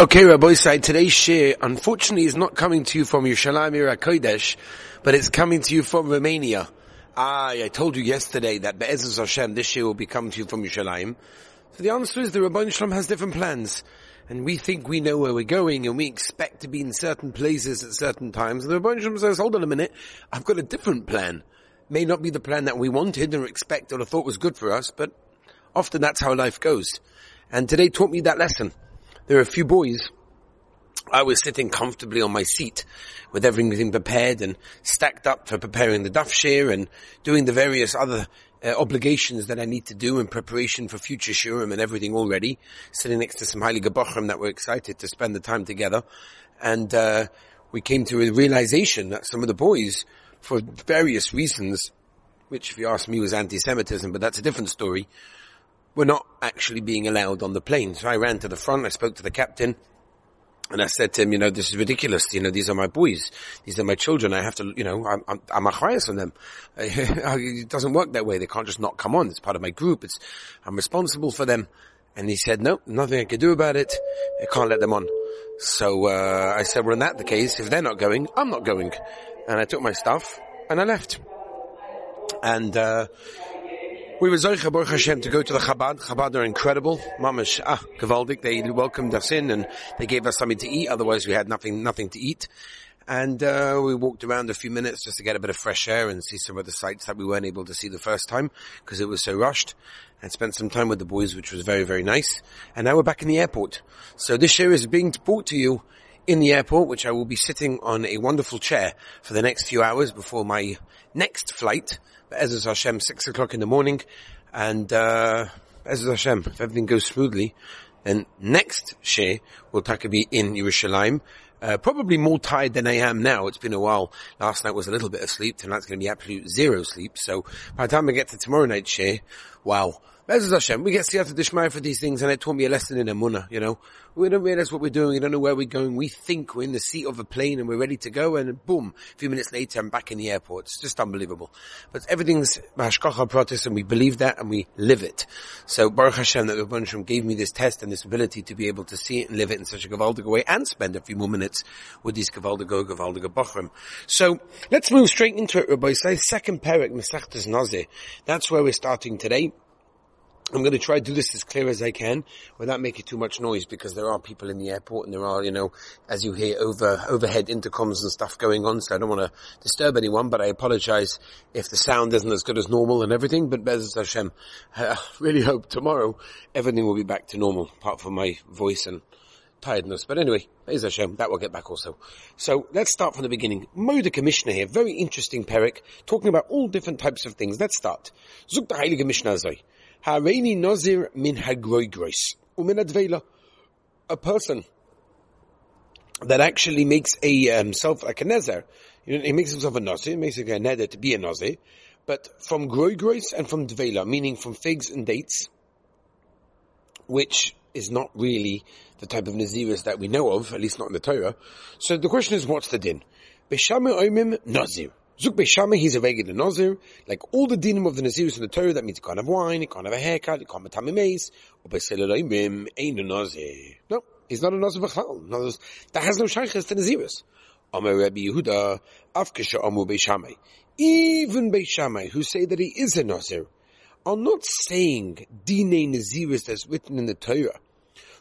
Okay, Rabbi Side, today's shiur, unfortunately, is not coming to you from Yerushalayim Kodesh, but it's coming to you from Romania. Ah, I told you yesterday that Be'ezus Hashem, this year will be coming to you from Yerushalayim. So the answer is the Ribbono Shel Olam has different plans. And we think we know where we're going and we expect to be in certain places at certain times. And the Rabbi Shalom says, hold on a minute, I've got a different plan. May not be the plan that we wanted or expected or thought was good for us, but often that's how life goes. And today taught me that lesson there are a few boys. I was sitting comfortably on my seat with everything prepared and stacked up for preparing the daf shiur and doing the various other uh, obligations that I need to do in preparation for future shiurim and everything already. Sitting next to some highly gabochim that were excited to spend the time together. And, uh, we came to a realization that some of the boys, for various reasons, which if you ask me was anti-Semitism, but that's a different story, were not actually being allowed on the plane. So I ran to the front, I spoke to the captain, and I said to him, you know, this is ridiculous. You know, these are my boys. These are my children. I have to, you know, I'm, I'm, I'm a highest on them. it doesn't work that way. They can't just not come on. It's part of my group. It's, I'm responsible for them. And he said, no, nothing I can do about it. I can't let them on. So, uh, I said, well, in that the case, if they're not going, I'm not going. And I took my stuff and I left. And, uh, we were Zoicha Baruch Hashem to go to the Chabad. Chabad are incredible. Mamash, ah, Gavaldik. They welcomed us in and they gave us something to eat. Otherwise we had nothing, nothing to eat. And, uh, we walked around a few minutes just to get a bit of fresh air and see some of the sights that we weren't able to see the first time because it was so rushed and spent some time with the boys, which was very, very nice. And now we're back in the airport. So this show is being brought to you in the airport, which I will be sitting on a wonderful chair for the next few hours before my next flight, Ezra Hashem, six o'clock in the morning. And, uh, Ezra Hashem, if everything goes smoothly, then next shiur will take be in Yerushalayim. Uh, probably more tired than I am now. It's been a while. Last night was a little bit of sleep. Tonight's going to be absolute zero sleep. So by the time I get to tomorrow night's shiur, wow, Bezos Hashem, we get siyata dishmaya for these things, and it taught me a lesson in Emunah, you know. We don't realize what we're doing, we don't know where we're going, we think we're in the seat of a plane and we're ready to go, and boom, a few minutes later I'm back in the airport. It's just unbelievable. But everything's Hashgacha pratis, and we believe that, and we live it. So Baruch Hashem that Rabban Shem gave me this test and this ability to be able to see it and live it in such a Gavaldig way, and spend a few more minutes with these Gavaldig Gavaldig Bachrim. So, let's move straight into it, Rabbi. Say, second parak, Mesachtes Nazir. That's where we're starting today. I'm going to try to do this as clear as I can without making too much noise because there are people in the airport and there are, you know, as you hear over, overhead intercoms and stuff going on. So I don't want to disturb anyone, but I apologize if the sound isn't as good as normal and everything. But Bez Hashem, I really hope tomorrow everything will be back to normal apart from my voice and tiredness. But anyway, Bez Hashem, that will get back also. So let's start from the beginning. Moda Commissioner here, very interesting Perik, talking about all different types of things. Let's start. The Heilige Mishnah Hareini Nazir min hagroigros. Umin advela. A person that actually makes a himself um, like a know, he makes himself a nazir, makes a neder to be a nazir, but from groigros and from dvela, meaning from figs and dates, which is not really the type of naziris that we know of, at least not in the Torah. So the question is, what's the din? Beshame oimim nazir. Zuk Beishama, he's a regular Nazir, like all the dinim of the Naziris in the Torah, that means you can't have wine, you can't have a haircut, you can't have tamimes, or ain't a Nazir. No, he's not a Nazir v'chal. That has no shaykhs to Naziris. Amar Rabbi Yehuda, Afkesha Amu Beishamai. Even Beishamai, who say that he is a Nazir, are not saying Dine Naziris that's written in the Torah.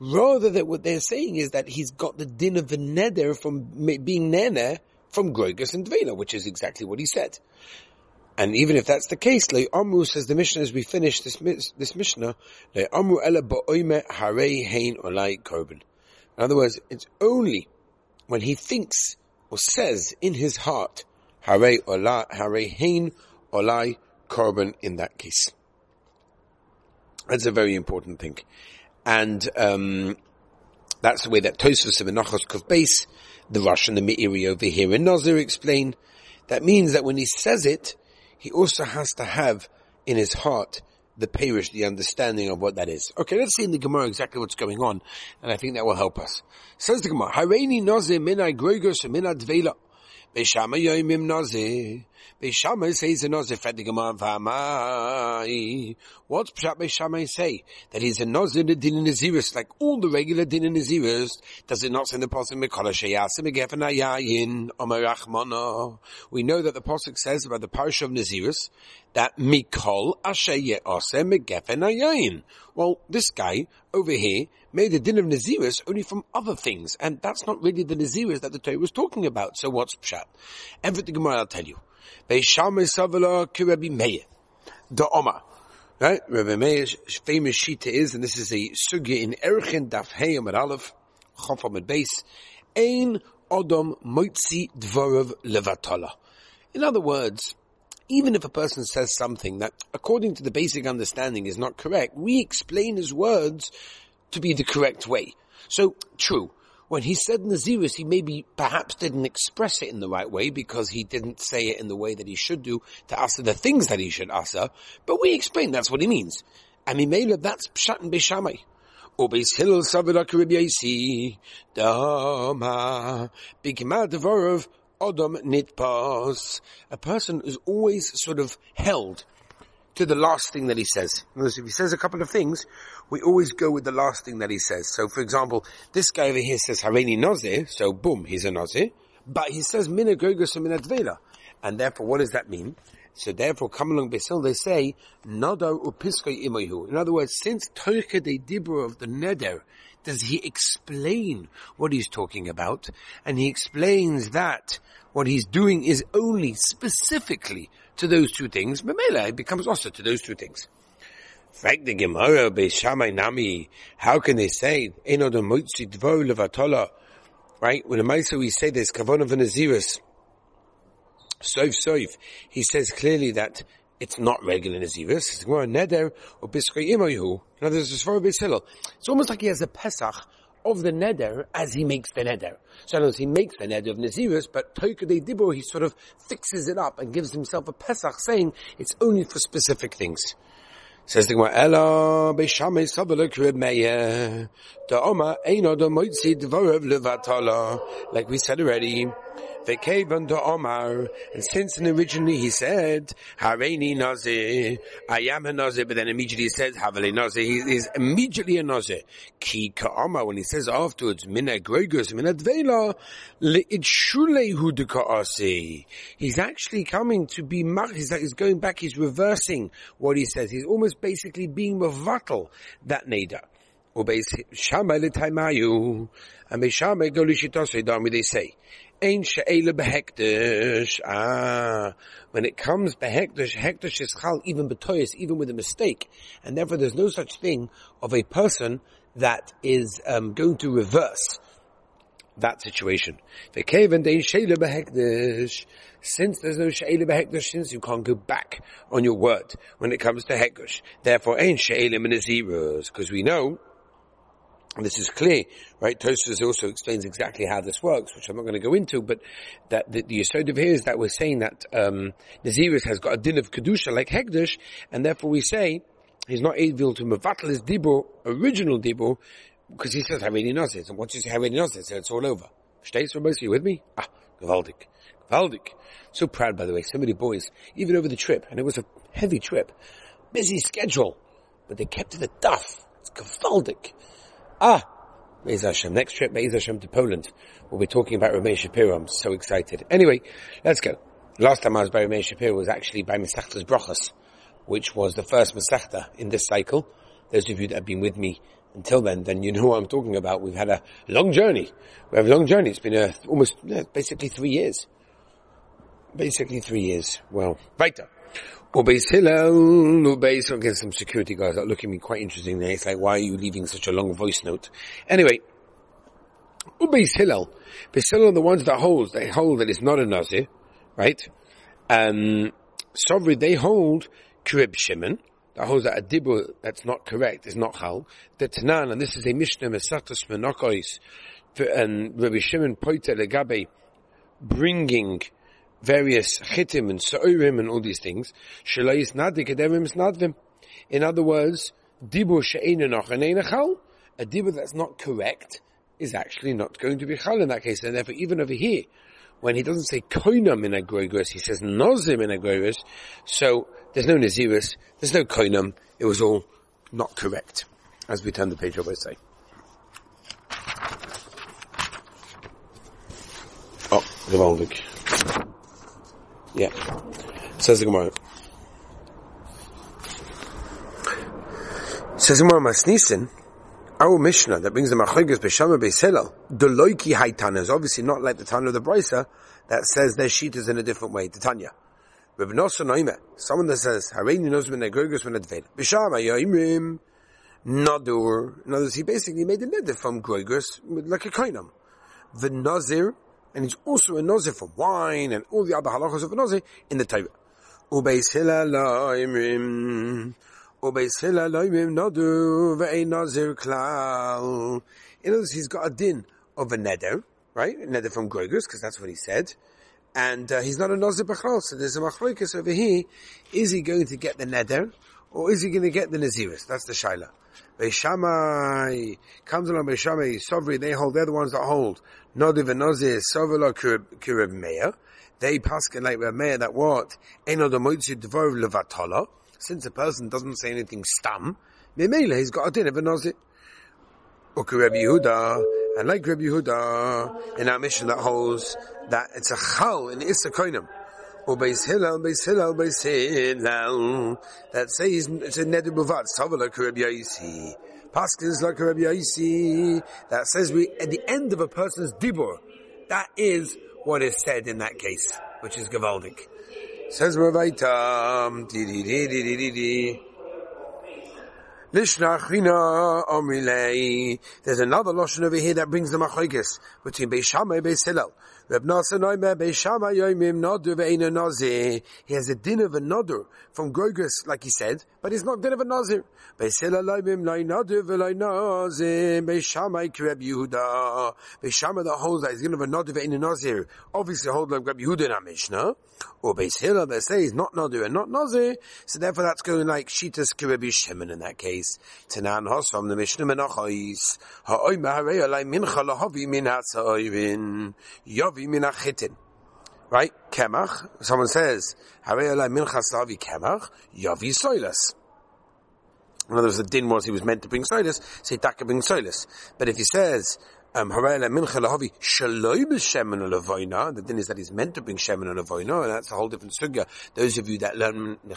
Rather that what they're saying is that he's got the din of the neder from being nene from Groigus and Dvela, which is exactly what he said. And even if that's the case, Le Amru says the Mishnah as we finish this this Mishnah, Le Amru ela ba'oime harei hein olai korban. In other words, it's only when he thinks or says in his heart, harei olai harei hein olai korban in that case. That's a very important thing. And um, that's the way that Tosfos and Menachos Kuf base the Russian, the Meiri over here in Nazir explain. That means that when he says it, he also has to have in his heart the parish, the understanding of what that is. Okay, let's see in the Gemara exactly what's going on, and I think that will help us. Says the Gemara, Hareini Nazir minai gregos minai dvela. Beishama yoimim nozi. Beishama says a nozi fed the Gemara v'amai. What's Pshat Beishama say? That he's a nozi the din naziris, like all the regular din naziris. Does it not in the Pasuk Mekala sheyasim megefen ayayin omer? We know that the Pasuk says about the parish of naziris that mikol asher ye'aseh megefen. Well, this guy over here made a din of naziris only from other things, and that's not really the naziris that the Torah was talking about. So what's pshat? Everything Gemara I'll tell you. Beisham Savala Kirabi Meir. The Omar. Right? Rabbi Meir's famous shita is, and this is a sugya in Erchen Daf Hey Amar Aleph, Chof Amad Beis, Ein Odom Moitzi Dvorov Levatala. In other words, even if a person says something that, according to the basic understanding, is not correct, we explain his words to be the correct way. So, true. When he said Naziris, he maybe perhaps didn't express it in the right way because he didn't say it in the way that he should do to answer the things that he should answer, but we explain that's what he means. And Mimela, that's Pshat and Beshamai. Ubeis Hillel Savidak Rabbi Dama, Bigma Devorov, Odom Nitpas. A person is always sort of held to the last thing that he says. If he says a couple of things, we always go with the last thing that he says. So for example, this guy over here says Hareini Nozir, so boom, he's a Nozir, but he says Mina Gogus and Mina And therefore, what does that mean? So therefore, come along Basil, they say, Nado upisko imayhu. In other words, since Toike de Dibra of the Neder, does he explain what he's talking about? And he explains that what he's doing is only specifically to those two things. Memela, it becomes also to those two things. Fact the Gemara Nami. How can they say? Right? When the Maisa we say there's Kavon of Naziris. Soif Soif. He says clearly that it's not regular Naziris. It's more Neder or Biskay Imoyu. In other words, it's for Hillel. It's almost like he has a Pesach of the neder as he makes the neder. So in other words, he makes the neder of Naziris, but Toikadei Dibur, he sort of fixes it up and gives himself a Pesach saying it's only for specific things. Says the Gemara, Ela beishamei sabele krib meyer. Da oma eino da moitzi dvorev levatala. Like we said already, Vekavan to Omar, and since originally he said, Hareini Nazir, I am a Nazir, but then immediately he says, Havali Nazir, he is immediately a Nazir. Ki Omar, when he says afterwards, Mina Gregus, Mina Dvela, Le'itshulehu Duka'asi. He's actually coming to be, he's, he's going back, he's reversing what he says. He's almost basically being mevatel, that Neda. Ubeis Shammai Letaimayu, and Beishamai go Lishitosei, they say. Ein she'ele behektish. Ah, when it comes behektish, hektish is chal even betoyes, even with a mistake, and therefore there's no such thing of a person that is um, going to reverse that situation. Since there's no she'ele behektish, since you can't go back on your word when it comes to hektish, therefore ein she'ele because we know this is clear, right? Tosfos also explains exactly how this works, which I'm not going to go into, but that the, the of here is that we're saying that um, Naziris has got a din of Kedusha like Hegdish, and therefore we say he's not able to mevatel his dibur, original dibur, because he says Haredi Nazis, and once you say Haredi Nazis, it's all over. Stays for most of you with me? Ah, Gavaldik. Gavaldik. So proud, by the way, so many boys, even over the trip, and it was a heavy trip, busy schedule, but they kept to the duff. It's Gavaldik. Ah! Be'ez Hashem. Next trip, Be'ez Hashem to Poland. We'll be talking about Reb Meir Shapiro. I'm so excited. Anyway, let's go. Last time I was by Reb Meir Shapiro was actually by Masechtas Brachas, which was the first Masechta in this cycle. Those of you that have been with me until then, then you know what I'm talking about. We've had a long journey. We have a long journey. It's been a, almost, basically three years. Basically three years. Well, weiter. Ubeis Hillel, Ubeis, okay, some security guys that look at me quite interesting there. It's like, why are you leaving such a long voice note? Anyway, Ubeis Hillel, Beis Hillel are the ones that hold, they hold that it's not a Nazir, right? Um, Sovri, they hold Krib Shimon, that holds that a dibur that's not correct is not hal. The Tanan, and this is a Mishnah Mesatos Menachos, and Rabbi Shimon Poiter Legabe, bringing various chitim and sa'urim and all these things. Nadik edemim nadvim. In other words, dibur she'ena noch chal, a dibur that's not correct is actually not going to be chal in that case. And therefore, even over here, when he doesn't say koinam in a agroigos, he says nozim in a agroigos. So there's no naziris, there's no koinam. It was all not correct. As we turn the page over, say. Oh, gewaldig. Yeah. Says the Gemara. Says the Gemara Masnisin, our Mishnah that brings the Machoigas Beshama Beiselal, the Loiki Haitana is obviously not like the Tana of the Brisa that says their sheet is in a different way, the Tanya. Reb Nosa someone that says, Hareini knows when they're Gogus when they're Beshama Yoimrim, Nadur. In other words, he basically made a neder from Gogus like a kainam. The Nazir, and he's also a Nazir for wine and all the other halachas of a Nazir in the Torah. Ubeis. Ubeis klal. In other words, he's got a din of a neder, right? A neder from Gogus, because that's what he said. And uh, he's not a Nazir Bechal, so there's a machloikas over here. Is he going to get the neder, or is he going to get the Naziris? That's the Shaila. Beishamai comes along Beishamai, Sovri, they hold, they're the ones that hold. Nodiv and Nozir, Sovela Kirib Meir. They paskin like Reb Meir that what? Eno the Moitzi Dvor Levatola. Since a person doesn't say anything stam, Memela, he's got a din of a Nozir. Or Reb Yehuda, and like Reb Yehuda, in our mission that holds that it's a chal in Issa Koinam. Or Beis Hillel, Beis Hillel, Beis Hillel, that says it's a Neder Buvat, Savala Reb Yaisi. Paskins like Yaisi, that says we, at the end of a person's dibur, that is what is said in that case, which is Gavaldik. Says Ravaitam, um, di di di di di di di. There's another lotion over here that brings the machlokes between Beishamai and Beisilel. Reb He has a din of a Nodur from Grogus, like he said, but he's not din of a Nazir. Beishamai that holds that he's din of a Nodu Ve'ena Nazir. Obviously hold like Reb Yehuda in our Mishnah. Or Beisilel that says not Nodu and not Nazir. So therefore that's going like Shitas Kreb Shimon in that case. Tanan Hosam, the Mishnah Menachais, Ha'oima Harei Alai Mincha Lahavi Min Hatza'oivin, Yavi Min Achitin. Right? Kemach, someone says, Harei Alai Mincha Slavi Kemach, Yavi Soilas. In other words, the din was he was meant to bring soilas, so he taka bring soilas. But if he says, um, the thing is that he's meant to bring shemen and avoina, and that's a whole different sugya. Those of you that learn the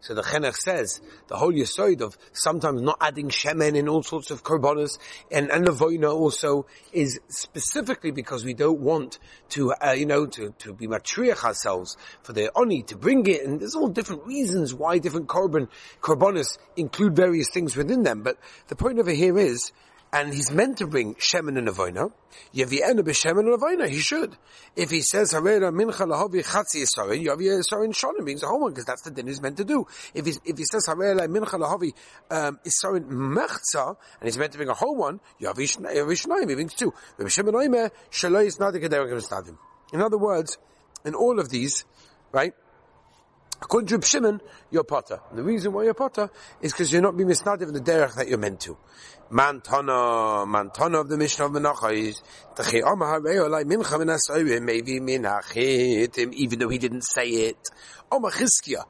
so the chinuch says the whole yisoid of sometimes not adding shemen in all sorts of korbanos and and avoina also is specifically because we don't want to, uh, you know, to to be matriach ourselves for the oni to bring it, and there's all different reasons why different korban korbanos include various things within them. But the point over here is and he's meant to bring shemen and avoina, yavienu b'shemen and avoina, he should. If he says, harera mincha lahavi chatzi yisarin, yavi yisarin shonim, means a whole one, because that's the din he's meant to do. If he, if he says, harera mincha lahavi um, mechza, and he's meant to bring a whole one, yavi shnayim, he brings two. B'shemen oime, shaloi isnadik adarim In other words, in all of these, right, According to Shimon, you're potter. And the reason why you're potter is because you're not being misnadiv in the derech that you're meant to. Mantana, mantana of the Mishnah of Menachah is, maybe minachitim, even though he didn't say it. Oma chizkia.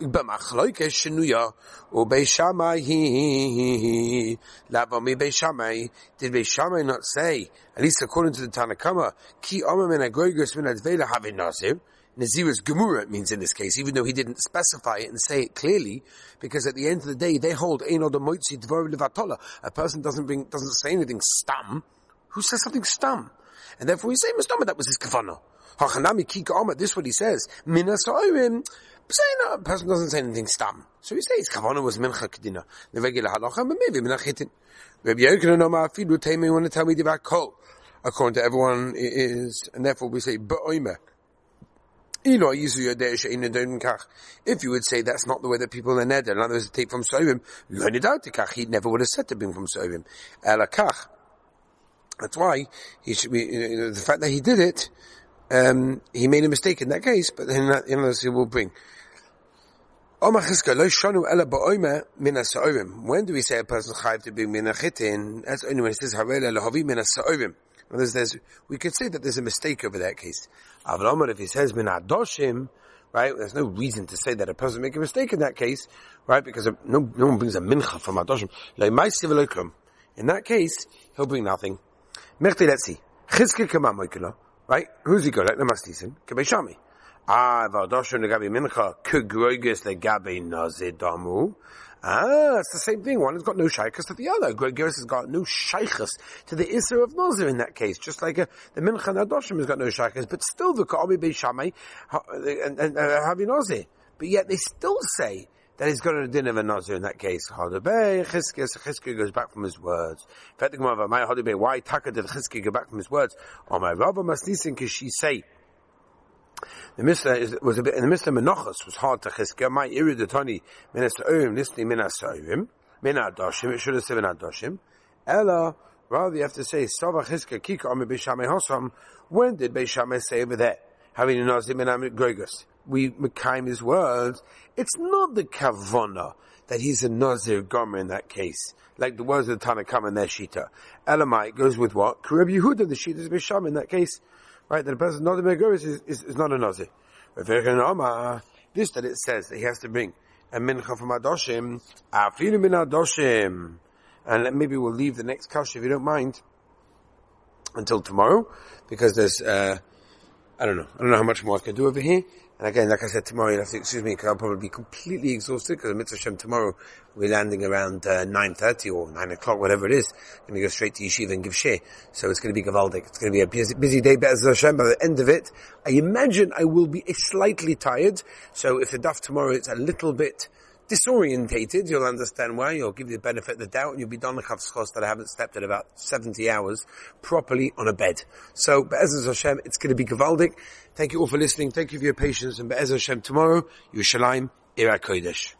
במחלוקת שנויה, ובשמאי, למה מבשמאי, did Beishamai not say, at least according to the Tanakama, ki oma min agoigos min advela havin nazir, Nazirus Gemura means in this case, even though he didn't specify it and say it clearly, because at the end of the day, they hold Eino de Moitzi Dvor Levatola. A person doesn't bring, doesn't say anything stam. Who says something stam? And therefore we say Mustama, that was his kavana. Hachanami Kika Omer, this is what he says. Mina Soirim, saying a person doesn't say anything stam. So he says kavana was mincha kedina. The regular halacha, but maybe minachitin. Rabbi Yochanan Omar Afidu Tame want to tell me about kol. According to everyone is, and therefore we say ba'oimer. If you would say that's not the way that people are neder, in other words, take from Soivim, he never would have said to bring from Soivim. That's why he should be, the fact that he did it, um, he made a mistake in that case, but then that, in other he will bring. When do we say a person chayiv to bring min chitin? That's only when it says harela lahavi min There's, there's, we could say that there's a mistake over that case. Avram, if he says min adoshim, right? There's no reason to say that a person make a mistake in that case, right? Because no, no one brings a mincha from adoshim. In that case, he'll bring nothing. let's see. Right? Who's he going? Like the mastisim. Kabeshami. Ah, v'adoshim legabi mincha, kugroigus legabi nazidamu. Ah, it's the same thing. One has got no shaykhs to the other. Gregoris has got no shaykhs to the Isser of Nazir in that case. Just like uh, the Mincha Nadoshim has got no shaykhs, but still the Ka'abi Bei Shamay and, and uh, Nazir. But yet they still say that he's got a din of a Nazir in that case. Hadabei, Chizkiah, Chizkiah goes back from his words. Why Taka did Chizkiah go back from his words? Oh my Rabba must listen because she say, the Mishnah is, was a bit, in the Mishnah Menachos was hard to Chizkiah. My Iri Tony Minas Oim, listening Minas Oim, Minas Doshim, it should have said Minas Doshim. Ella, rather you have to say, Sava Chizkiah Kika Omi Beishamei Hosam, when did Beishamei say over there? Having Nazim Minam Gregus. We Mekayim his words. It's not the Kavona that he's a Nazir Gomer in that case. Like the words of the Tanakam and their Shita. Elamite goes with what? Karib Yehuda, the Shita is Bisham in that case right, that a person not a Megoris is, is, is not a Nazir. This that it says that he has to bring a mincha from Adoshim, afilu min Adoshim. And maybe we'll leave the next kasha if you don't mind until tomorrow, because there's, uh, I don't know, I don't know how much more I can do over here. And again, like I said, tomorrow you'll have to excuse me because I'll probably be completely exhausted because Mitzvah Shem tomorrow we're landing around uh, 9.30 or 9 o'clock, whatever it is. And we go straight to Yeshiva and give Sheh. So it's going to be Gavaldik. It's going to be a busy, busy day, Be'ez Hashem. By the end of it, I imagine I will be slightly tired. So if the daf tomorrow it's a little bit disorientated, you'll understand why. You'll give you the benefit of the doubt, and you'll be done the that I haven't slept in about 70 hours properly on a bed. So, Be'ez Hashem, it's going to be Gavaldik. Thank you all for listening. Thank you for your patience. And Be'ez Hashem tomorrow, Yerushalayim, Ira Kodesh.